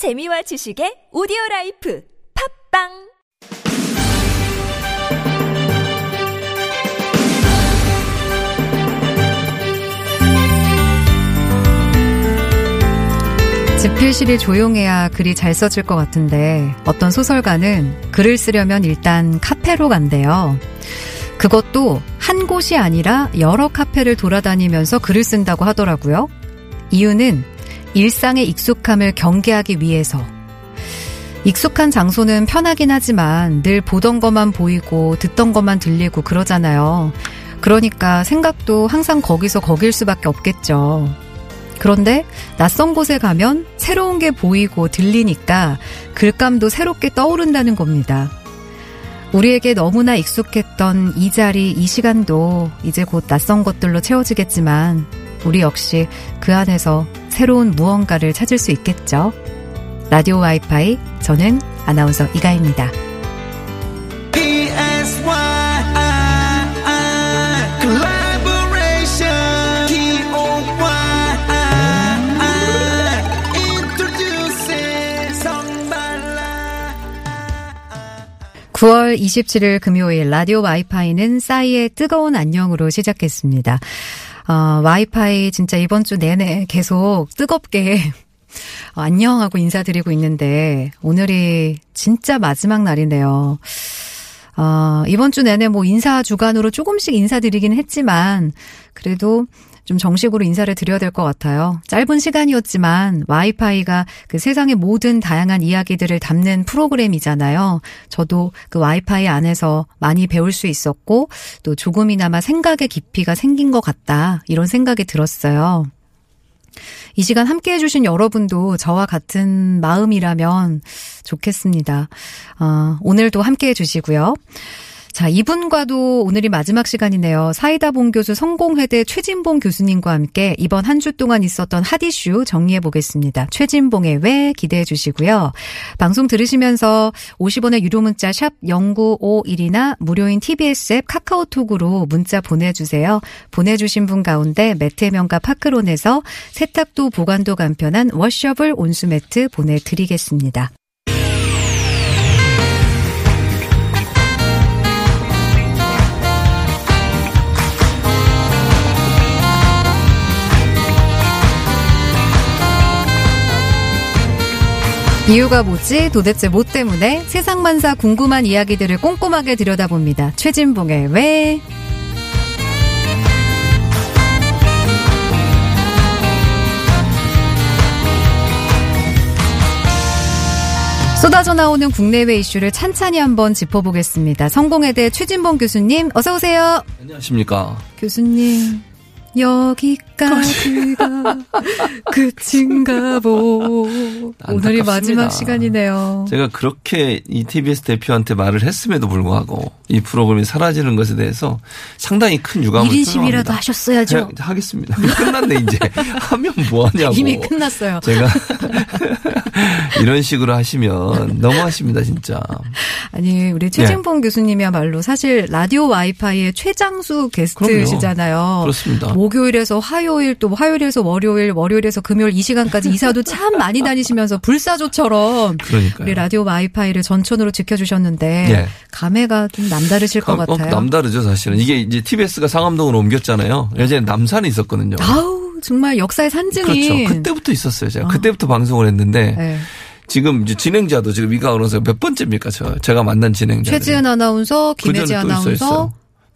재미와 지식의 오디오 라이프 팟빵 집필실이 조용해야 글이 잘 써질 것 같은데 어떤 소설가는 글을 쓰려면 일단 카페로 간대요. 그것도 한 곳이 아니라 여러 카페를 돌아다니면서 글을 쓴다고 하더라고요. 이유는 일상의 익숙함을 경계하기 위해서. 익숙한 장소는 편하긴 하지만 늘 보던 것만 보이고 듣던 것만 들리고 그러잖아요. 그러니까 생각도 항상 거기서 거길 수밖에 없겠죠. 그런데 낯선 곳에 가면 새로운 게 보이고 들리니까 글감도 새롭게 떠오른다는 겁니다. 우리에게 너무나 익숙했던 이 자리, 이 시간도 이제 곧 낯선 것들로 채워지겠지만 우리 역시 그 안에서 새로운 무언가를 찾을 수 있겠죠. 라디오 와이파이, 저는 아나운서 이가입니다. Collaboration, T-O-Y, introducing 성발라. 9월 27일 금요일 라디오 와이파이는 싸이의 뜨거운 안녕으로 시작했습니다. 어, 와이파이 진짜 이번 주 내내 계속 뜨겁게 어, 안녕하고 인사드리고 있는데 오늘이 진짜 마지막 날이네요. 어, 이번 주 내내 뭐 인사 주간으로 조금씩 인사드리긴 했지만 그래도 좀 정식으로 인사를 드려야 될 것 같아요. 짧은 시간이었지만 와이파이가 그 세상의 모든 다양한 이야기들을 담는 프로그램이잖아요. 저도 그 와이파이 안에서 많이 배울 수 있었고 또 조금이나마 생각의 깊이가 생긴 것 같다. 이런 생각이 들었어요. 이 시간 함께 해주신 여러분도 저와 같은 마음이라면 좋겠습니다. 어, 오늘도 함께 해주시고요. 자, 이분과도 오늘이 마지막 시간이네요. 사이다 본교수 성공회대 최진봉 교수님과 함께 이번 한 주 동안 있었던 핫이슈 정리해 보겠습니다. 최진봉의 왜 기대해 주시고요. 방송 들으시면서 50원의 유료 문자 샵 0951이나 무료인 TBS 앱 카카오톡으로 문자 보내주세요. 보내주신 분 가운데 매트명과 파크론에서 세탁도 보관도 간편한 워셔블 온수매트 보내드리겠습니다. 이유가 뭐지? 도대체 뭐 때문에? 세상만사 궁금한 이야기들을 꼼꼼하게 들여다봅니다. 최진봉의 왜? 쏟아져 나오는 국내외 이슈를 찬찬히 한번 짚어보겠습니다. 성공회대 최진봉 교수님, 어서 오세요. 안녕하십니까. 교수님, 여기까지가 끝인가 보. 오늘이. 마지막 시간이네요. 제가 그렇게 이 TBS 대표한테 말을 했음에도 불구하고 이 프로그램이 사라지는 것에 대해서 상당히 큰 유감을 1인 표명합니다. 시위라도 하셨어야죠. 해- 하겠습니다. 끝났네 이제 하면 뭐 하냐고. 이미 끝났어요. 제가 이런 식으로 하시면 너무하십니다 진짜. 아니 우리 최진봉 교수님이야말로 사실 라디오 와이파이의 최장수 게스트시잖아요. 그렇습니다. 목요일에서 화요일 또 화요일에서 월요일 월요일에서 금요일 이 시간까지 이사도 참 많이 다니시면서 불사조처럼 그러니까요. 우리 라디오 와이파이를 전천으로 지켜주셨는데 예. 감회가 좀 남다르실 것 어, 같아요. 남다르죠 사실은 이게 이제 TBS가 상암동으로 옮겼잖아요. 예전에 남산에 있었거든요. 아우 정말 역사의 산증이 그렇죠. 그때부터 있었어요. 제가 그때부터 방송을 했는데 네. 지금 이제 진행자도 지금 이가 아나운서 몇 번째입니까? 저 제가 만난 진행자. 최지은 아나운서, 김혜지 아나운서.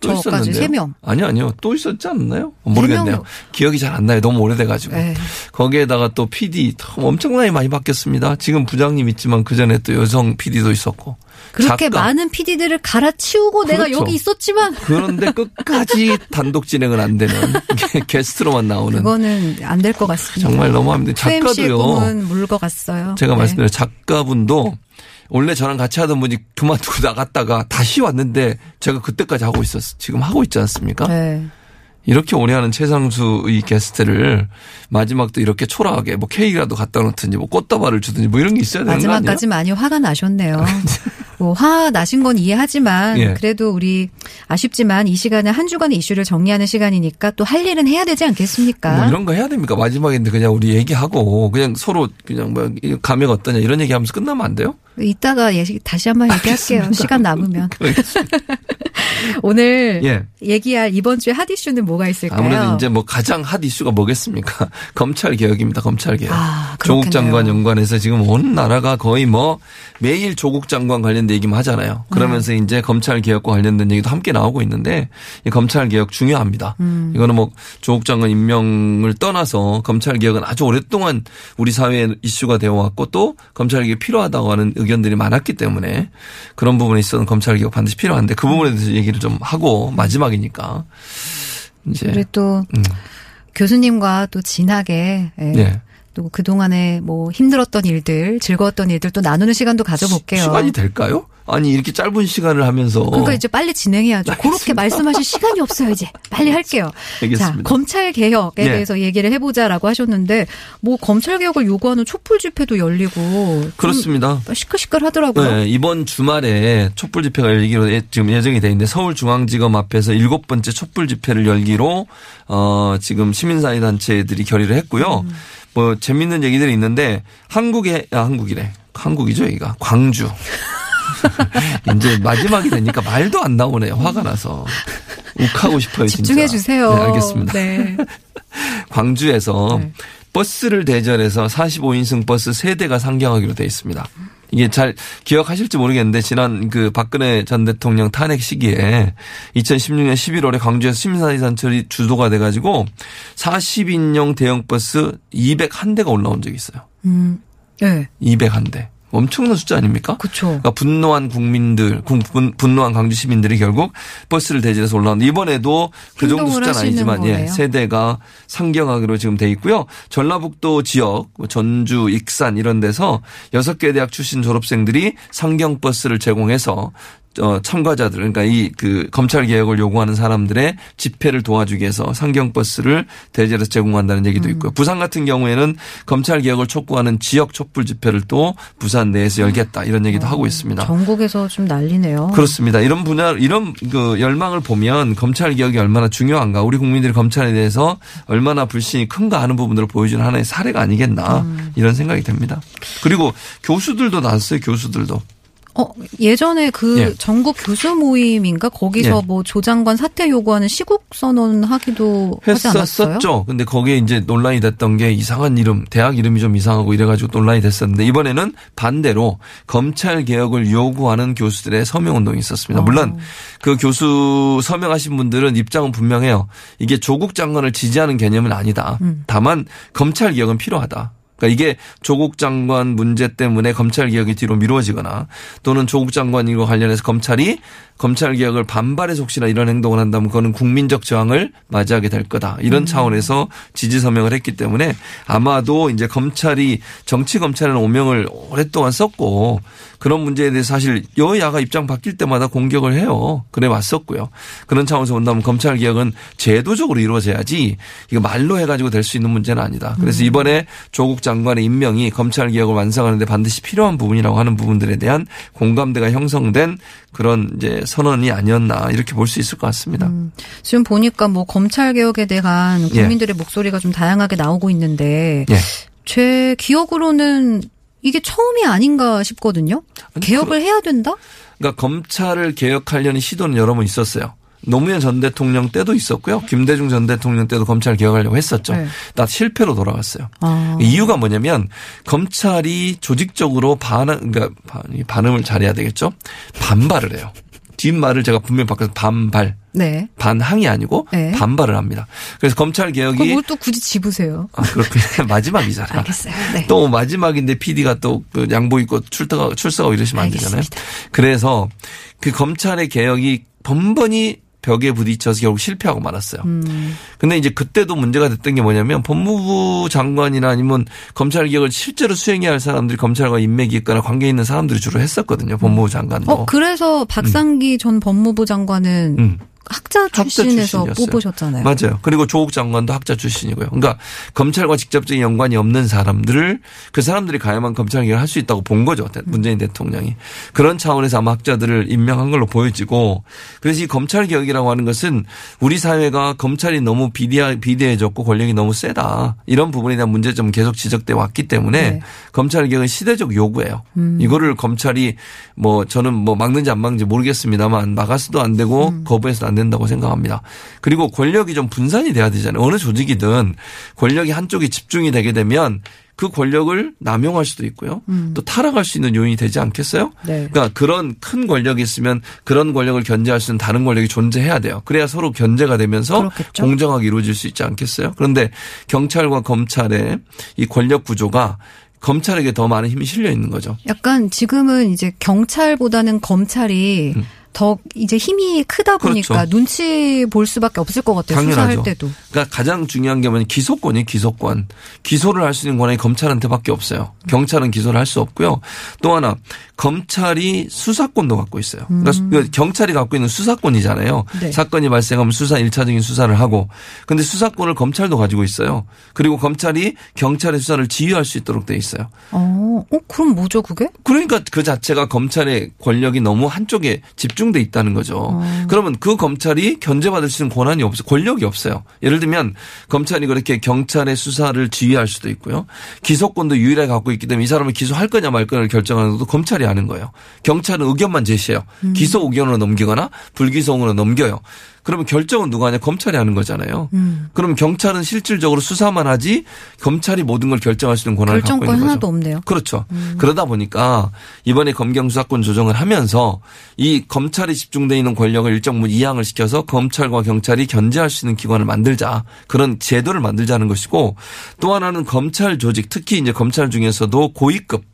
또 저까지 있었는데요. 세 명. 아니요, 아니요. 또 있었지 않나요? 모르겠네요. 기억이 잘 안 나요. 너무 오래돼가지고. 네. 거기에다가 또 PD 엄청나게 많이 바뀌었습니다. 지금 부장님 있지만 그 전에 또 여성 PD도 있었고. 그렇게 작가. 많은 PD들을 갈아치우고 내가 그렇죠. 여기 있었지만 그런데 끝까지 단독 진행은 안 되는 게- 게스트로만 나오는 그거는 안 될 것 같습니다. 정말 너무합니다. 작가도요. 꿈은 물거갔어요. 제가 네. 말씀드린 작가분도 원래 저랑 같이 하던 분이 그만두고 나갔다가 다시 왔는데 제가 그때까지 하고 있었어. 지금 하고 있지 않습니까? 네. 이렇게 오래 하는 최상수의 게스트를 마지막도 이렇게 초라하게 뭐 케이크라도 갖다 놓든지 뭐 꽃다발을 주든지 뭐 이런 게 있어야 되는 거 아니에요? 마지막까지 많이 화가 나셨네요. 뭐화 나신 건 이해하지만 예. 그래도 우리 아쉽지만 이 시간에 한 주간의 이슈를 정리하는 시간이니까 또 할 일은 해야 되지 않겠습니까? 뭐 이런 거 해야 됩니까? 마지막인데 그냥 우리 얘기하고 그냥 서로 그냥 뭐 감액 어떠냐 이런 얘기하면서 끝나면 안 돼요? 이따가 예- 다시 한번 얘기할게요. 알겠습니다. 시간 남으면. 오늘 예. 얘기할 이번 주에 핫 이슈는 뭐가 있을까요? 아무래도 이제 뭐 가장 핫 이슈가 뭐겠습니까? 검찰 개혁입니다. 검찰 개혁. 아, 조국. 장관 연관해서 지금 온 나라가 거의 뭐 매일 조국 장관 관련된 얘기만 하잖아요. 그러면서 네. 이제 검찰 개혁과 관련된 얘기도 함께 나오고 있는데 이 검찰 개혁 중요합니다. 음. 이거는 뭐 조국 장관 임명을 떠나서 검찰 개혁은 아주 오랫동안 우리 사회에 이슈가 되어 왔고 또 검찰 개혁이 필요하다고 하는 의견들이 많았기 때문에 그런 부분에 있어서는 검찰 개혁 반드시 필요한데 그 부분에 대해서 얘기를 좀 하고 마지막이니까 이제 우리 또 음. 교수님과 또 진하게 예. 네. 또 그동안에 뭐 힘들었던 일들, 즐거웠던 일들 또 나누는 시간도 가져볼게요. 시 간이 될까요? 아니 이렇게 짧은 시간을 하면서 그러니까 이제 빨리 진행해야죠. 그렇게 말씀하실 시간이 없어요, 이제. 빨리 할게요. 알겠습니다. 자, 검찰 개혁에 예. 대해서 얘기를 해보자라고 하셨는데, 뭐 검찰 개혁을 요구하는 촛불 집회도 열리고. 좀 그렇습니다. 시끌시끌 하더라고요. 네, 이번 주말에 촛불 집회가 열리기로 예- 지금 예정이 돼 있는데 서울중앙지검 앞에서 일곱 번째 촛불 집회를 열기로 어 지금 시민사회 단체들이 결의를 했고요. 음. 뭐 재밌는 얘기들이 있는데 한국에 아 한국이래. 한국이죠, 여기가. 광주. 이제 마지막이 되니까 말도 안 나오네요. 화가 나서. 욱하고 싶어요, 진짜. 집중해 주세요. 네, 알겠습니다. 네. 광주에서 네. 버스를 대절해서 45인승 버스 3대가 상경하기로 돼 있습니다. 이게 잘 기억하실지 모르겠는데 지난 그 박근혜 전 대통령 탄핵 시기에 2016년 11월에 광주에서 단체이 주도가 돼 가지고 40인용 대형 버스 201대가 올라온 적이 있어요. 음. 네. 201대. 엄청난 숫자 아닙니까? 그쵸. 그러니까 분노한 국민들, 분- 분노한 광주 시민들이 결국 버스를 대절해서 올라오는데 이번에도 그 정도 숫자는 아니지만 예. 세대가 상경하기로 지금 돼 있고요. 전라북도 지역, 뭐 전주, 익산 이런 데서 여섯 개 대학 출신 졸업생들이 상경 버스를 제공해서 어, 참가자들, 그러니까 이 그 검찰 개혁을 요구하는 사람들의 집회를 도와주기 위해서 상경 버스를 대절해서 제공한다는 얘기도 있고요. 음. 부산 같은 경우에는 검찰 개혁을 촉구하는 지역 촛불 집회를 또 부산 내에서 열겠다 이런 얘기도 하고 있습니다. 전국에서 좀 난리네요. 그렇습니다. 이런 분야, 이런 그 열망을 보면 검찰 개혁이 얼마나 중요한가, 우리 국민들이 검찰에 대해서 얼마나 불신이 큰가 하는 부분들을 보여주는 하나의 사례가 아니겠나 음. 이런 생각이 듭니다. 그리고 교수들도 나왔어요. 교수들도. 어, 예전에 그 예. 전국 교수 모임인가 거기서 예. 뭐 조 장관 사퇴 요구하는 시국 선언 하기도? 했었었죠. 근데 거기에 이제 논란이 됐던 게 이상한 이름, 대학 이름이 좀 이상하고 이래가지고 논란이 됐었는데 이번에는 반대로 검찰 개혁을 요구하는 교수들의 서명 운동이 있었습니다. 어. 물론 그 교수 서명하신 분들은 입장은 분명해요. 이게 조국 장관을 지지하는 개념은 아니다. 음. 다만 검찰 개혁은 필요하다. 그러니까 이게 조국 장관 문제 때문에 검찰 개혁이 뒤로 미뤄지거나 또는 조국 장관과 관련해서 검찰이 검찰 개혁을 반발의 속시나 이런 행동을 한다면 그거는 국민적 저항을 맞이하게 될 거다. 이런 차원에서 지지 서명을 했기 때문에 아마도 이제 검찰이 정치 검찰은 오명을 오랫동안 썼고 그런 문제에 대해서 사실 여야가 입장 바뀔 때마다 공격을 해요. 그래 왔었고요. 그런 차원에서 본다면 검찰 개혁은 제도적으로 이루어져야지 이거 말로 해가지고 될 수 있는 문제는 아니다. 그래서 이번에 조국 장 관의 임명이 검찰 개혁을 완성하는데 반드시 필요한 부분이라고 하는 부분들에 대한 공감대가 형성된 그런 이제 선언이 아니었나 이렇게 볼 수 있을 것 같습니다. 지금 보니까 뭐 검찰 개혁에 대한 예. 국민들의 목소리가 좀 다양하게 나오고 있는데 예. 제 기억으로는 이게 처음이 아닌가 싶거든요. 아니, 개혁을 해야 된다? 그러니까 검찰을 개혁하려는 시도는 여러 번 있었어요. 노무현 전 대통령 때도 있었고요. 김대중 전 대통령 때도 검찰 개혁하려고 했었죠. 네. 다 실패로 돌아갔어요. 아. 이유가 뭐냐면 검찰이 조직적으로 반응, 그러니까 반- 반응을 잘해야 되겠죠. 반발을 해요. 뒷말을 제가 분명히 바꿔서 반발, 네. 반항이 아니고 네. 반발을 합니다. 그래서 검찰 개혁이 뭘 또 굳이 집으세요? 아, 그렇군요. 마지막이잖아요. 알겠어요. 네. 또 마지막인데 PD가 또그 양보 입고 출석하고, 출석하고 이러시면 안 되잖아요. 알겠습니다. 그래서 그 검찰의 개혁이 번번이 벽에 부딪혀서 결국 실패하고 말았어요. 음. 근데 이제 그때도 문제가 됐던 게 뭐냐면 법무부 장관이나 아니면 검찰 개혁을 실제로 수행해야 할 사람들이 검찰과 인맥이 있거나 관계 있는 사람들이 주로 했었거든요. 법무부 장관도. 어, 그래서 박상기 전 법무부 장관은 음. 학자 학자 출신에서 출신이었어요. 뽑으셨잖아요. 맞아요. 그리고 조국 장관도 학자 출신이고요. 그러니까 검찰과 직접적인 연관이 없는 사람들을 그 사람들이 가야만 검찰 개혁을 할 수 있다고 본 거죠. 대- 문재인 대통령이. 그런 차원에서 아마 학자들을 임명한 걸로 보여지고 그래서 이 검찰 개혁이라고 하는 것은 우리 사회가 검찰이 너무 비대하, 비대해졌고 권력이 너무 세다. 이런 부분에 대한 문제점 계속 지적돼 왔기 때문에 네. 검찰 개혁은 시대적 요구예요. 음. 이거를 검찰이 뭐 저는 뭐 막는지 안 막는지 모르겠습니다만 막아서도 안 되고 음. 거부해서도 안 된다고 생각합니다. 그리고 권력이 좀 분산이 돼야 되잖아요. 어느 조직이든 권력이 한쪽에 집중이 되게 되면 그 권력을 남용할 수도 있고요. 또 타락할 수 있는 요인이 되지 않겠어요? 음. 네. 그러니까 그런 큰 권력이 있으면 그런 권력을 견제할 수 있는 다른 권력이 존재해야 돼요. 그래야 서로 견제가 되면서 그렇겠죠. 공정하게 이루어질 수 있지 않겠어요? 그런데 경찰과 검찰의 이 권력 구조가 검찰에게 더 많은 힘이 실려 있는 거죠. 약간 지금은 이제 경찰보다는 검찰이 더 이제 힘이 크다 보니까 음. 그렇죠. 눈치 볼 수밖에 없을 것 같아요. 당연하죠. 수사할 때도. 그러니까 가장 중요한 게 뭐냐면 기소권이 기소권. 기소를 할 수 있는 권한이 검찰한테밖에 없어요. 경찰은 기소를 할 수 없고요. 또 하나 검찰이 수사권도 갖고 있어요. 그러니까 수- 경찰이 갖고 있는 수사권이잖아요. 음. 네. 사건이 발생하면 수사 일차적인 수사를 하고 근데 수사권을 검찰도 가지고 있어요. 그리고 검찰이 경찰의 수사를 지휘할 수 있도록 돼 있어요. 어, 어 그럼 뭐죠 그게? 그러니까 그 자체가 검찰의 권력이 너무 한쪽에 집중돼 있다는 거죠. 그러면 그 검찰이 견제받을 수 있는 권한이 없어 권력이 없어요. 예를 들면 검찰이 그렇게 경찰의 수사를 지휘할 수도 있고요. 기소권도 유일하게 갖고 있기 때문에 이 사람을 기소할 거냐 말 거냐를 결정하는 것도 검찰이 하는 거예요. 경찰은 의견만 제시해요. 기소 의견으로 넘기거나 불기소 의견으로 넘겨요. 그러면 결정은 누가 하냐? 검찰이 하는 거잖아요. 음. 그럼 경찰은 실질적으로 수사만 하지 검찰이 모든 걸 결정할 수 있는 권한을 갖고 있는 거죠. 하나도 없네요. 그렇죠. 그러다 보니까 이번에 검경 수사권 조정을 하면서 이 검찰이 집중돼 있는 권력을 일정 부분 이양을 시켜서 검찰과 경찰이 견제할 수 있는 기관을 만들자 그런 제도를 만들자는 것이고 또 하나는 검찰 조직 특히 이제 검찰 중에서도 고위급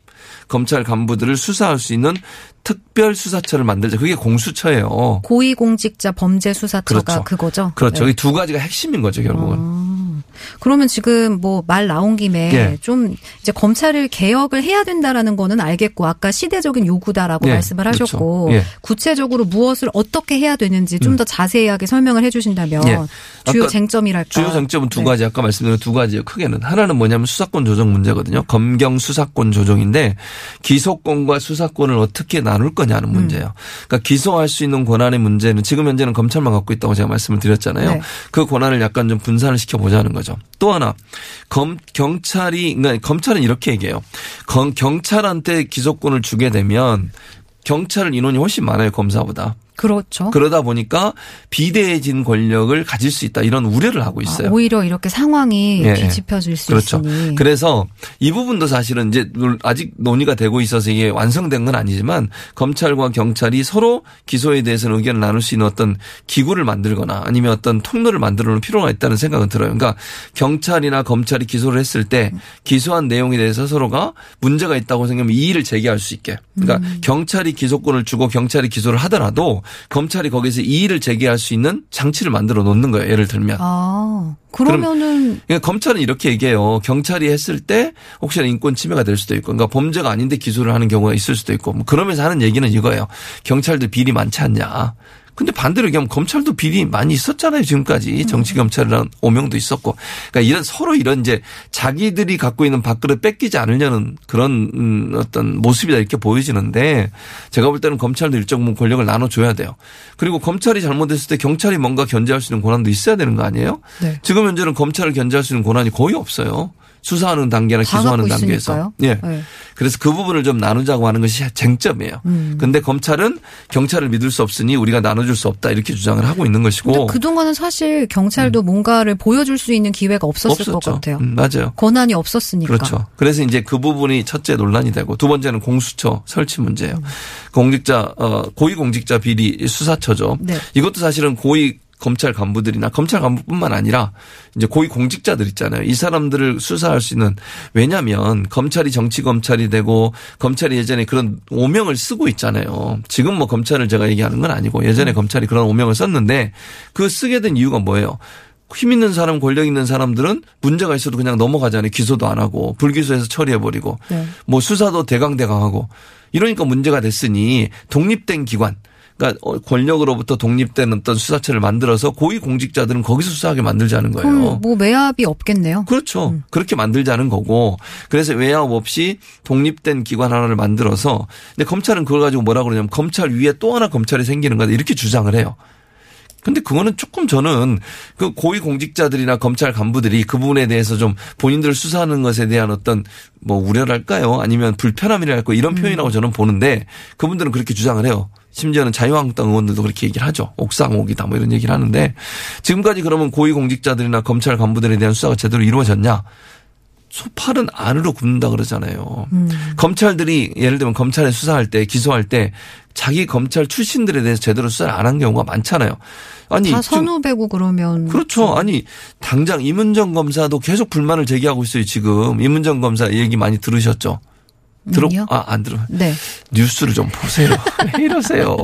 검찰 간부들을 수사할 수 있는 특별 수사처를 만들자. 그게 공수처예요. 고위공직자 범죄 수사처가 그렇죠. 그거죠 그렇죠. 네. 이두 가지가 핵심인 거죠, 결국은. 그러면 지금 뭐 말 나온 김에 예. 좀 이제 검찰을 개혁을 해야 된다라는 거는 알겠고 아까 시대적인 요구다라고 예, 말씀을 그렇죠. 하셨고 예. 구체적으로 무엇을 어떻게 해야 되는지 좀더 자세하게 설명을 해주신다면 예. 주요 쟁점이랄까. 주요 쟁점은 두 네. 가지 아까 말씀드린 두 가지예요. 크게는 하나는 뭐냐면 수사권 조정 문제거든요. 검경 수사권 조정인데 기소권과 수사권을 어떻게 나눌 거냐는 음. 문제예요. 그러니까 기소할 수 있는 권한의 문제는 지금 현재는 검찰만 갖고 있다고 제가 말씀을 드렸잖아요. 네. 그 권한을 약간 좀 분산을 시켜 보자는 거죠. 또 하나 검 경찰이 그러니까 검찰은 이렇게 얘기해요. 검, 경찰한테 기소권을 주게 되면 경찰은 인원이 훨씬 많아요 검사보다. 그렇죠. 그러다 보니까 비대해진 권력을 가질 수 있다 이런 우려를 하고 있어요. 아, 오히려 이렇게 상황이 예, 예. 뒤집혀질 수 그렇죠. 있으니. 그래서 이 부분도 사실은 이제 물- 아직 논의가 되고 있어서 이게 완성된 건 아니지만 검찰과 경찰이 서로 기소에 대해서는 의견을 나눌 수 있는 어떤 기구를 만들거나 아니면 어떤 통로를 만들어 놓을 필요가 있다는 생각은 들어요. 그러니까 경찰이나 검찰이 기소를 했을 때 기소한 내용에 대해서 서로가 문제가 있다고 생각하면 이의를 제기할 수 있게. 그러니까 음. 경찰이 기소권을 주고 경찰이 기소를 하더라도 검찰이 거기서 이의를 제기할 수 있는 장치를 만들어 놓는 거예요. 예를 들면. 아 그러면은 그러니까 검찰은 이렇게 얘기해요. 경찰이 했을 때 혹시나 인권 침해가 될 수도 있고, 그러니까 범죄가 아닌데 기소를 하는 경우가 있을 수도 있고, 뭐 그러면서 하는 얘기는 이거예요. 경찰도 비리 많지 않냐. 근데 반대로 얘기하면 검찰도 비리 많이 있었잖아요. 지금까지 정치 검찰이라는 오명도 있었고, 그러니까 이런 서로 이런 이제 자기들이 갖고 있는 밥그릇 뺏기지 않으려는 그런 음, 어떤 모습이다 이렇게 보여지는데 제가 볼 때는 검찰도 일정 부분 권력을 나눠줘야 돼요. 그리고 검찰이 잘못했을 때 경찰이 뭔가 견제할 수 있는 권한도 있어야 되는 거 아니에요? 네. 지금 현재는 검찰을 견제할 수 있는 권한이 거의 없어요. 수사하는 단계나 다 기소하는 단계에서. 예. 네. 그래서 그 부분을 좀 나누자고 하는 것이 쟁점이에요. 음. 근데 검찰은 경찰을 믿을 수 없으니 우리가 나눠줄 수 없다 이렇게 주장을 하고 있는 것이고. 그동안은 사실 경찰도 뭔가를 보여줄 수 있는 기회가 없었을 것 같아요. 음, 맞아요. 권한이 없었으니까. 그렇죠. 그래서 이제 그 부분이 첫째 논란이 되고 두 번째는 공수처 설치 문제예요. 음. 공직자 어 고위 공직자 비리 수사처죠. 네. 이것도 사실은 고위 검찰 간부들이나 검찰 간부뿐만 아니라 이제 고위 공직자들 있잖아요. 이 사람들을 수사할 수 있는 왜냐하면 검찰이 정치 검찰이 되고 검찰이 예전에 그런 오명을 쓰고 있잖아요. 지금 뭐 검찰을 제가 얘기하는 건 아니고 예전에 검찰이 그런 오명을 썼는데 그 쓰게 된 이유가 뭐예요? 힘 있는 사람, 권력 있는 사람들은 문제가 있어도 그냥 넘어가잖아요. 기소도 안 하고 불기소해서 처리해버리고 네. 뭐 수사도 대강대강하고 이러니까 문제가 됐으니 독립된 기관 그러니까 어, 권력으로부터 독립된 어떤 수사처를 만들어서 고위 공직자들은 거기서 수사하게 만들자는 거예요. 뭐 매압이 없겠네요. 그렇죠. 그렇게 만들자는 거고 그래서 외압 없이 독립된 기관 하나를 만들어서 근데 검찰은 그걸 가지고 뭐라 그러냐면 검찰 위에 또 하나 검찰이 생기는 거다 이렇게 주장을 해요. 근데 그거는 조금 저는 그 고위 공직자들이나 검찰 간부들이 그 부분에 대해서 좀 본인들 수사하는 것에 대한 어떤 뭐 우려랄까요? 아니면 불편함이랄까요? 이런 표현이라고 저는 보는데 그분들은 그렇게 주장을 해요. 심지어는 자유한국당 의원들도 그렇게 얘기를 하죠. 옥상옥이다 뭐 이런 얘기를 하는데 지금까지 그러면 고위 공직자들이나 검찰 간부들에 대한 수사가 제대로 이루어졌냐? 소팔은 안으로 굽는다 그러잖아요. 검찰들이 예를 들면 검찰에 수사할 때 기소할 때 자기 검찰 출신들에 대해서 제대로 수사를 안 한 경우가 많잖아요. 아니 다 선후배고 그러면 그렇죠. 아니 당장 임은정 검사도 계속 불만을 제기하고 있어요. 지금 임은정 검사 얘기 많이 들으셨죠? 들어 아니요. 아안 들어. 네. 뉴스를 좀 보세요. 왜 이러세요?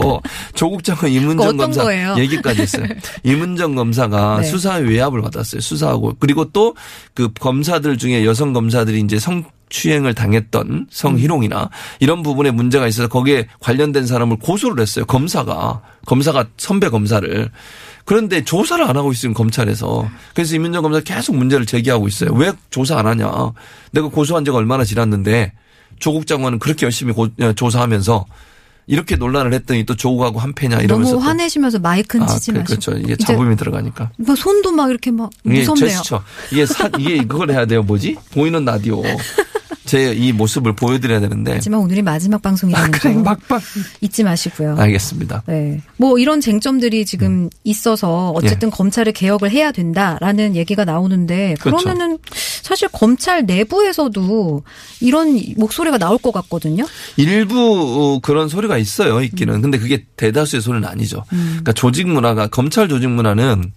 조국 장관 임은정 어떤 검사 거예요? 얘기까지 했어요. 임은정 검사가 네. 수사에 외압을 받았어요. 수사하고 그리고 또 그 검사들 중에 여성 검사들이 이제 성 추행을 당했던 성희롱이나 이런 부분에 문제가 있어서 거기에 관련된 사람을 고소를 했어요. 검사가 검사가 선배 검사를 그런데 조사를 안 하고 있으면 검찰에서 그래서 임은정 검사 계속 문제를 제기하고 있어요. 왜 조사 안 하냐? 내가 고소한 지가 얼마나 지났는데 조국 장관은 그렇게 열심히 고- 어, 조사하면서 이렇게 논란을 했더니 또 조국하고 한패냐 이러면서 너무 또. 화내시면서 마이크는 아, 치지 그- 마시고. 그렇죠. 이게 잡음이 들어가니까. 뭐 손도 막 이렇게 막 이게 무섭네요. 제스처. 이게 사, 이게 그걸 해야 돼요. 뭐지? 보이는 라디오. 제 이 모습을 보여드려야 되는데. 하지만 오늘이 마지막 방송이라는 그래, 거 막박. 잊지 마시고요. 알겠습니다. 네. 뭐 이런 쟁점들이 지금 있어서 어쨌든 검찰을 개혁을 해야 된다라는 얘기가 나오는데 그렇죠. 그러면은 사실 검찰 내부에서도 이런 목소리가 나올 것 같거든요. 일부 어, 그런 소리가 있어요. 있기는. 근데 그게 대다수의 소리는 아니죠. 그러니까 조직 문화가 검찰 조직 문화는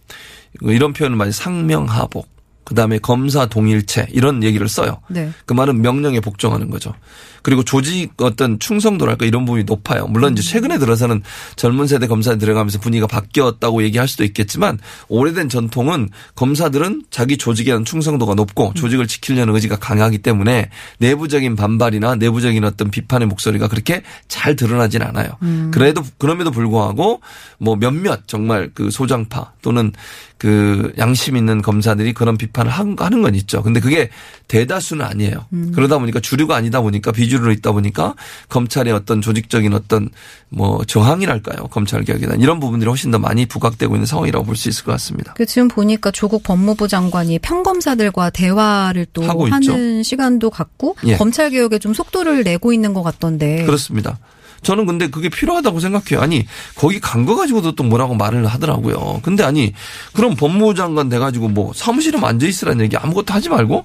이런 표현을 많이 상명하복. 그다음에 검사 동일체 이런 얘기를 써요. 네. 그 말은 명령에 복종하는 거죠. 그리고 조직 어떤 충성도랄까 이런 부분이 높아요. 물론 이제 최근에 들어서는 젊은 세대 검사에 들어가면서 분위기가 바뀌었다고 얘기할 수도 있겠지만 오래된 전통은 검사들은 자기 조직에 대한 충성도가 높고 조직을 지키려는 의지가 강하기 때문에 내부적인 반발이나 내부적인 어떤 비판의 목소리가 그렇게 잘 드러나진 않아요. 그래도 그럼에도 불구하고 뭐 몇몇 정말 그 소장파 또는 그 양심 있는 검사들이 그런 비판을 한- 하는 건 있죠. 근데 그게 대다수는 아니에요. 그러다 보니까 주류가 아니다 보니까 비주류로 있다 보니까 검찰의 어떤 조직적인 어떤 뭐 저항이랄까요. 검찰 개혁에 대한 이런 부분들이 훨씬 더 많이 부각되고 있는 상황이라고 볼 수 있을 것 같습니다. 그 지금 보니까 조국 법무부 장관이 평검사들과 대화를 또 하고 하는 있죠. 시간도 갖고 예. 검찰 개혁에 좀 속도를 내고 있는 것 같던데. 그렇습니다. 저는 근데 그게 필요하다고 생각해요. 아니, 거기 간 거 가지고도 또 뭐라고 말을 하더라고요. 근데 아니, 그럼 법무부 장관 돼가지고 뭐 사무실에 앉아 있으라는 얘기 아무것도 하지 말고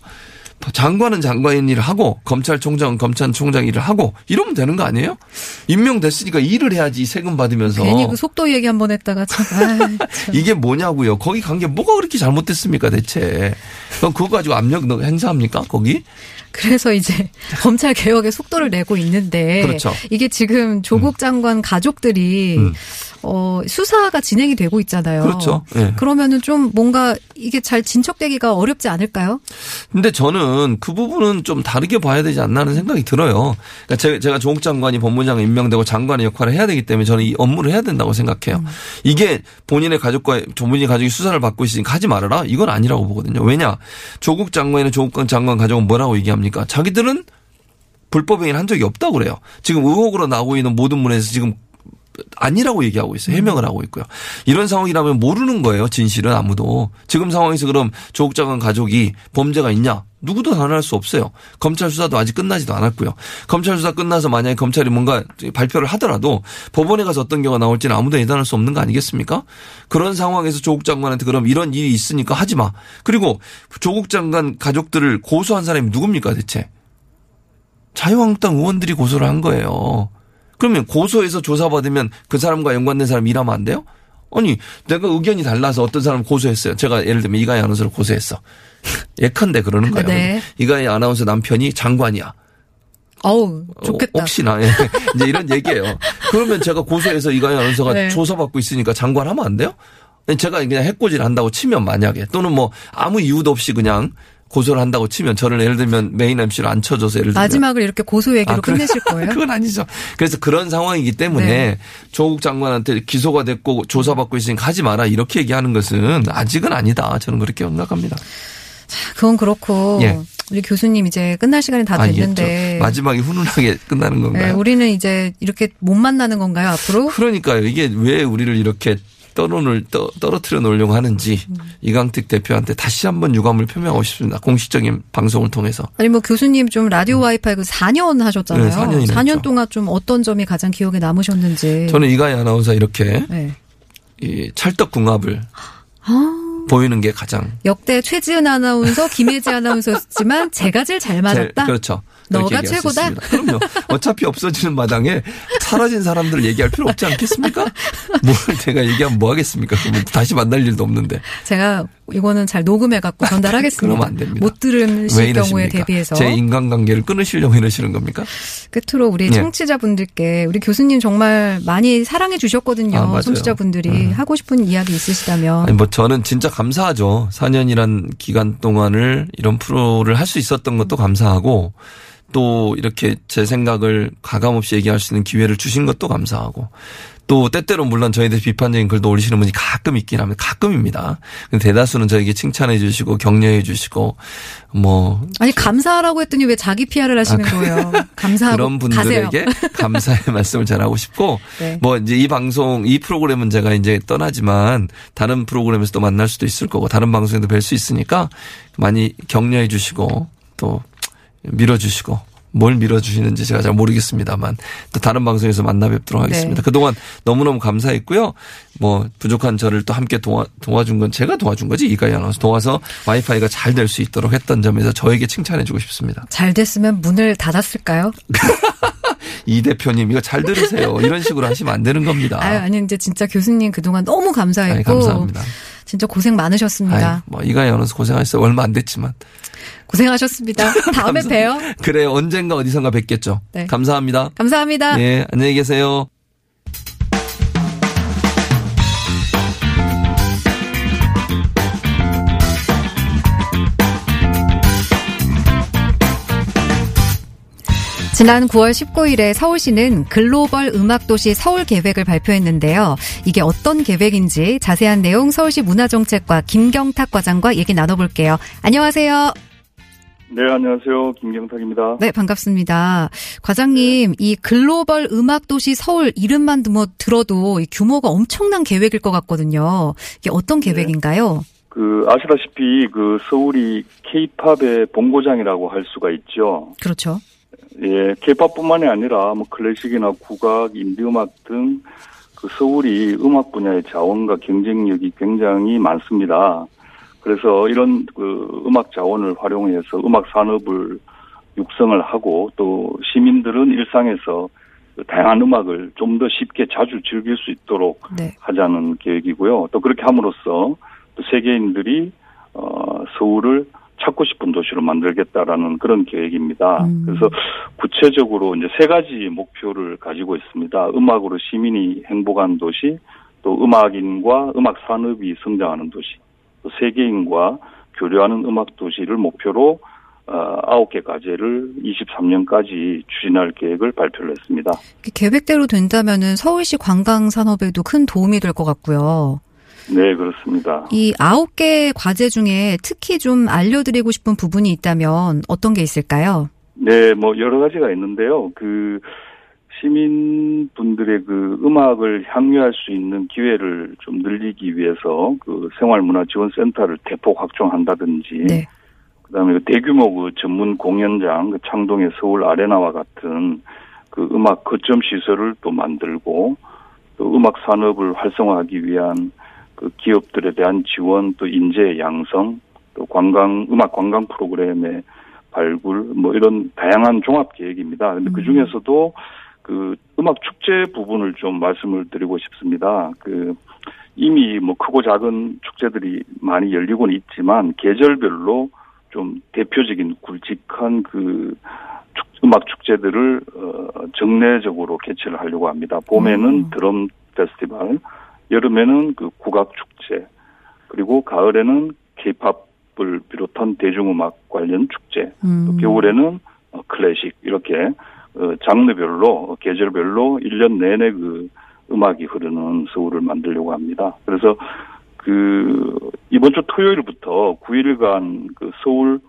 장관은 장관인 일을 하고 검찰총장은 검찰총장 일을 하고 이러면 되는 거 아니에요? 임명됐으니까 일을 해야지 세금 받으면서. 괜히 그 속도 얘기 한 번 했다가 참. 아이, 참. 이게 뭐냐고요. 거기 간 게 뭐가 그렇게 잘못됐습니까 대체. 그럼 그거 가지고 압력 너- 행사합니까 거기? 그래서 이제 검찰 개혁에 속도를 내고 있는데 그렇죠. 이게 지금 조국 장관 가족들이 음. 어 수사가 진행이 되고 있잖아요. 그렇죠. 예. 그러면은 좀 뭔가 이게 잘 진척되기가 어렵지 않을까요? 근데 저는 그 부분은 좀 다르게 봐야 되지 않나 하는 생각이 들어요. 그러니까 제- 제가 조국 장관이 법무장관 임명되고 장관의 역할을 해야 되기 때문에 저는 이 업무를 해야 된다고 생각해요. 이게 본인의 가족과 본인의 가족이 수사를 받고 있으니까 하지 말아라. 이건 아니라고 보거든요. 왜냐? 조국 장관이나 조국 장관 가족은 뭐라고 얘기합니까? 자기들은 불법 행위를 한 적이 없다고 그래요. 지금 의혹으로 나오고 있는 모든 문에서 지금 아니라고 얘기하고 있어요. 해명을 하고 있고요. 이런 상황이라면 모르는 거예요. 진실은 아무도. 지금 상황에서 그럼 조국 장관 가족이 범죄가 있냐? 누구도 단언할 수 없어요. 검찰 수사도 아직 끝나지도 않았고요. 검찰 수사 끝나서 만약에 검찰이 뭔가 발표를 하더라도 법원에 가서 어떤 경우가 나올지는 아무도 예단할 수 없는 거 아니겠습니까? 그런 상황에서 조국 장관한테 그럼 이런 일이 있으니까 하지 마. 그리고 조국 장관 가족들을 고소한 사람이 누굽니까 대체? 자유한국당 의원들이 고소를 한 거예요. 그러면 고소해서 조사받으면 그 사람과 연관된 사람 일하면 안 돼요? 아니, 내가 의견이 달라서 어떤 사람 고소했어요. 제가 예를 들면 이가희 아나운서를 고소했어. 예컨대 그러는 거예요. 네. 이가희 아나운서 남편이 장관이야. 어우 어, 좋겠다. 혹시나 예. 이제 이런 얘기예요. 그러면 제가 고소해서 이가희 아나운서가 네. 조사받고 있으니까 장관하면 안 돼요? 제가 그냥 해코지를 한다고 치면 만약에 또는 뭐 아무 이유도 없이 그냥 고소를 한다고 치면 저를 예를 들면 메인 MC로 안 쳐줘서 예를 들면 마지막을 이렇게 고소 얘기로 아? 끝내실 거예요? 그건 아니죠. 그래서 그런 상황이기 때문에 네. 조국 장관한테 기소가 됐고 조사받고 있으니까 하지 마라 이렇게 얘기하는 것은 아직은 아니다. 저는 그렇게 생각합니다. 그건 그렇고 예. 우리 교수님 이제 끝날 시간이 다 아, 예, 됐는데 저 마지막에 훈훈하게 끝나는 네, 건가요? 우리는 이제 이렇게 못 만나는 건가요 앞으로? 그러니까요. 이게 왜 우리를 이렇게 떠놓을 떠, 떨어뜨려 놓으려고 하는지 음. 이강택 대표한테 다시 한번 유감을 표명하고 싶습니다. 공식적인 방송을 통해서. 아니 뭐 교수님 좀 라디오 와이파이 그 4년 하셨잖아요. 네, 4년이나 했죠. 동안 좀 어떤 점이 가장 기억에 남으셨는지. 저는 이가희 아나운서 이렇게 네. 이 찰떡궁합을 아, 보이는 게 가장 역대 최지은 아나운서, 김혜지 아나운서였지만 제가 제일 잘 제일- 맞았다. 그렇죠. 너가 얘기할 수 최고다? 그럼요. 어차피 없어지는 마당에 사라진 사람들을 얘기할 필요 없지 않겠습니까? 뭘 제가 얘기하면 뭐 하겠습니까? 다시 만날 일도 없는데. 제가 이거는 잘 녹음해 갖고 전달하겠습니다. 그러면 안 됩니다. 못 들으실 왜 경우에? 대비해서 제 인간관계를 끊으시려고 이러시는 겁니까? 끝으로 우리 예. 청취자분들께 우리 교수님 정말 많이 사랑해 주셨거든요. 아. 청취자분들이 하고 싶은 이야기 있으시다면 아니 뭐 저는 진짜 감사하죠. 4년이란 기간 동안을 이런 프로를 할 수 있었던 것도 감사하고 또 이렇게 제 생각을 가감없이 얘기할 수 있는 기회를 주신 것도 감사하고 또 때때로 물론 저희에 대해 비판적인 글도 올리시는 분이 가끔 있긴 합니다. 가끔입니다. 근데 대다수는 저에게 칭찬해 주시고 격려해 주시고 뭐 아니 감사하라고 했더니 왜 자기 PR을 하시는 거예요? 감사하고 아, 그런. 분들에게 감사의 말씀을 전하고 싶고 네. 뭐 이제 이 방송 이 프로그램은 제가 이제 떠나지만 다른 프로그램에서 또 만날 수도 있을 거고 다른 방송에도 뵐 수 있으니까 많이 격려해 주시고 또 밀어 주시고 뭘 밀어주시는지 제가 잘 모르겠습니다만 또 다른 방송에서 만나 뵙도록 하겠습니다. 네. 그동안 너무너무 감사했고요. 뭐 부족한 저를 또 함께 도와, 도와준 건 제가 도와준 거지 이가희 아나운서 도와서 와이파이가 잘 될 수 있도록 했던 점에서 저에게 칭찬해 주고 싶습니다. 잘 됐으면 문을 닫았을까요? 이 대표님 이거 잘 들으세요. 이런 식으로 하시면 안 되는 겁니다. 아유, 아니 이제 진짜 교수님 그동안 너무 감사했고 아이, 감사합니다. 진짜 고생 많으셨습니다. 아이, 뭐 이가희 아나운서 고생하셨어요. 얼마 안 됐지만. 고생하셨습니다. 다음에 봬요. 그래 언젠가 어디선가 뵙겠죠. 네. 감사합니다. 감사합니다. 네, 안녕히 계세요. 지난 9월 19일에 서울시는 글로벌 음악도시 서울 계획을 발표했는데요. 이게 어떤 계획인지 자세한 내용 서울시 문화정책과 김경탁 과장과 얘기 나눠볼게요. 안녕하세요. 네, 안녕하세요. 김경탁입니다. 네, 반갑습니다. 과장님, 이 글로벌 음악도시 서울 이름만 뭐 들어도 이 규모가 엄청난 계획일 것 같거든요. 이게 어떤 계획인가요? 그 아시다시피 그 서울이 케이팝의 본고장이라고 할 수가 있죠. 그렇죠. 예, 케이팝뿐만이 아니라 뭐 클래식이나 국악, 인디음악 등 그 서울이 음악 분야의 자원과 경쟁력이 굉장히 많습니다. 그래서 이런 그 음악 자원을 활용해서 음악 산업을 육성을 하고 또 시민들은 일상에서 그 다양한 음악을 좀 더 쉽게 자주 즐길 수 있도록 네. 하자는 계획이고요. 또 그렇게 함으로써 또 세계인들이 어 서울을 찾고 싶은 도시로 만들겠다라는 그런 계획입니다. 음. 그래서 구체적으로 이제 세 가지 목표를 가지고 있습니다. 음악으로 시민이 행복한 도시, 또 음악인과 음악 산업이 성장하는 도시, 또 세계인과 교류하는 음악 도시를 목표로 어, 아홉 개 과제를 23년까지 추진할 계획을 발표를 했습니다. 계획대로 된다면은 서울시 관광 산업에도 큰 도움이 될 것 같고요. 네, 그렇습니다. 이 아홉 개 과제 중에 특히 좀 알려드리고 싶은 부분이 있다면 어떤 게 있을까요? 네, 뭐 여러 가지가 있는데요. 그 시민분들의 그 음악을 향유할 수 있는 기회를 좀 늘리기 위해서 그 생활문화지원센터를 대폭 확충한다든지, 네. 그다음에 그 대규모 그 전문 공연장, 그 창동의 서울 아레나와 같은 그 음악 거점 시설을 또 만들고, 또 음악 산업을 활성화하기 위한 그 기업들에 대한 지원, 또 인재 양성, 또 관광 음악 관광 프로그램의 발굴 뭐 이런 다양한 종합 계획입니다. 근데 그 중에서도 그 음악 축제 부분을 좀 말씀을 드리고 싶습니다. 그 이미 뭐 크고 작은 축제들이 많이 열리고는 있지만 계절별로 좀 대표적인 굵직한 그 축- 음악 축제들을 어 정례적으로 개최를 하려고 합니다. 봄에는 음. 드럼 페스티벌, 여름에는 그 국악 축제, 그리고 가을에는 케이팝 힙합을 비롯한 대중음악 관련 축제, 또 음. 겨울에는 어, 클래식 이렇게 어, 장르별로 어, 계절별로 1년 내내 그 음악이 흐르는 서울을 만들려고 합니다. 그래서 그 이번 주 토요일부터 9일간 그 서울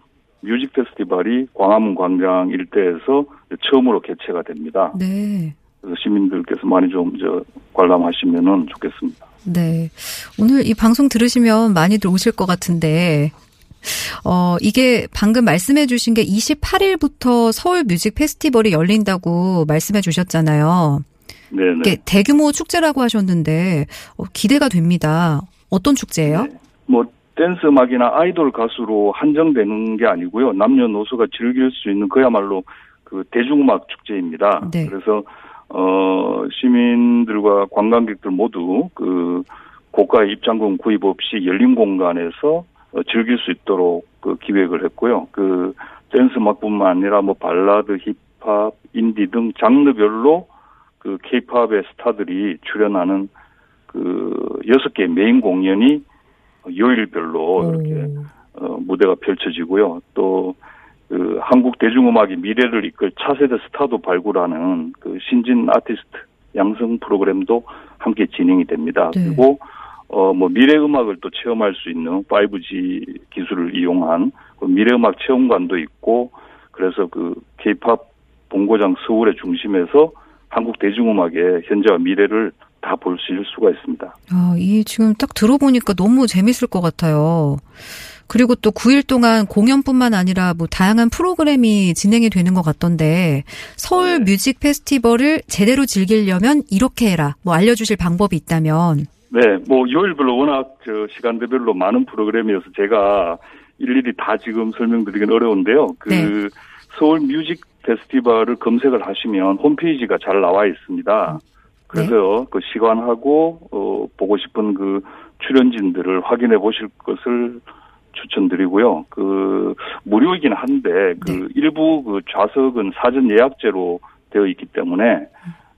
뮤직 페스티벌이 광화문 광장 일대에서 처음으로 개최가 됩니다. 네. 그래서 시민들께서 많이 좀 저 관람하시면은 좋겠습니다. 네. 오늘 이 방송 들으시면 많이들 오실 것 같은데, 어, 이게 방금 말씀해 주신 게 28일부터 서울 뮤직 페스티벌이 열린다고 말씀해 주셨잖아요. 이게 대규모 축제라고 하셨는데, 어, 기대가 됩니다. 어떤 축제예요? 네. 뭐 댄스 음악이나 아이돌 가수로 한정되는 게 아니고요. 남녀노소가 즐길 수 있는 그야말로 그 대중음악 축제입니다. 네. 그래서 어 시민들과 관광객들 모두 그 고가의 입장금 구입 없이 열린 공간에서 어, 즐길 수 있도록 그 기획을 했고요. 그 댄스 음악뿐만 아니라 뭐 발라드, 힙합, 인디 등 장르별로 그 케이팝의 스타들이 출연하는 그 여섯 개 메인 공연이 요일별로 이렇게 어, 무대가 펼쳐지고요. 또, 그, 한국 대중음악의 미래를 이끌 차세대 스타도 발굴하는 그 신진 아티스트 양성 프로그램도 함께 진행이 됩니다. 네. 그리고, 어, 뭐, 미래 음악을 또 체험할 수 있는 5G 기술을 이용한 그 미래 음악 체험관도 있고, 그래서 그, 케이팝 본고장 서울의 중심에서 한국 대중음악의 현재와 미래를 다 볼 수 있을 수가 있습니다. 아, 이 지금 딱 들어보니까 너무 재밌을 것 같아요. 그리고 또 9일 동안 공연뿐만 아니라 뭐 다양한 프로그램이 진행이 되는 것 같던데 서울 네. 뮤직 페스티벌을 제대로 즐기려면 이렇게 해라. 뭐 알려주실 방법이 있다면. 네, 뭐 요일별로 워낙 저 시간대별로 많은 프로그램이어서 제가 일일이 다 지금 설명드리긴 어려운데요. 그 네. 서울 뮤직 페스티벌을 검색을 하시면 홈페이지가 잘 나와 있습니다. 그래서 그 시간하고 어 보고 싶은 그 출연진들을 확인해 보실 것을 추천드리고요. 그 무료이긴 한데 그 일부 그 좌석은 사전 예약제로 되어 있기 때문에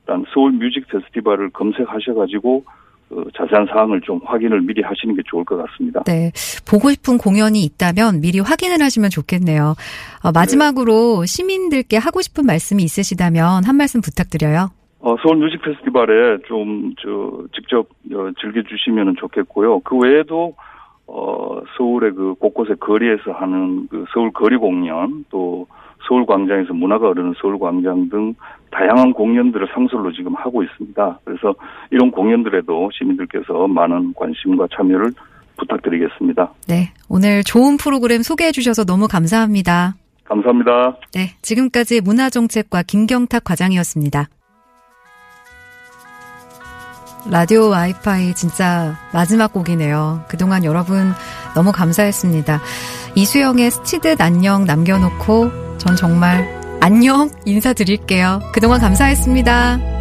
일단 서울 뮤직 페스티벌을 검색하셔가지고 그 자세한 사항을 좀 확인을 미리 하시는 게 좋을 것 같습니다. 네. 보고 싶은 공연이 있다면 미리 확인을 하시면 좋겠네요. 어, 마지막으로 시민들께 하고 싶은 말씀이 있으시다면 한 말씀 부탁드려요. 어, 서울 뮤직 페스티벌에 좀, 저, 직접, 어, 즐겨주시면 좋겠고요. 그 외에도, 어, 서울의 그 곳곳의 거리에서 하는 그 서울 거리 공연, 또 서울 광장에서 문화가 흐르는 서울 광장 등 다양한 공연들을 상설로 지금 하고 있습니다. 그래서 이런 공연들에도 시민들께서 많은 관심과 참여를 부탁드리겠습니다. 네. 오늘 좋은 프로그램 소개해 주셔서 너무 감사합니다. 감사합니다. 네. 지금까지 문화정책과 김경탁 과장이었습니다. 라디오 와이파이 진짜 마지막 곡이네요. 그동안 여러분 너무 감사했습니다. 이수영의 스치듯 안녕 남겨놓고 전 정말 안녕 인사드릴게요. 그동안 감사했습니다.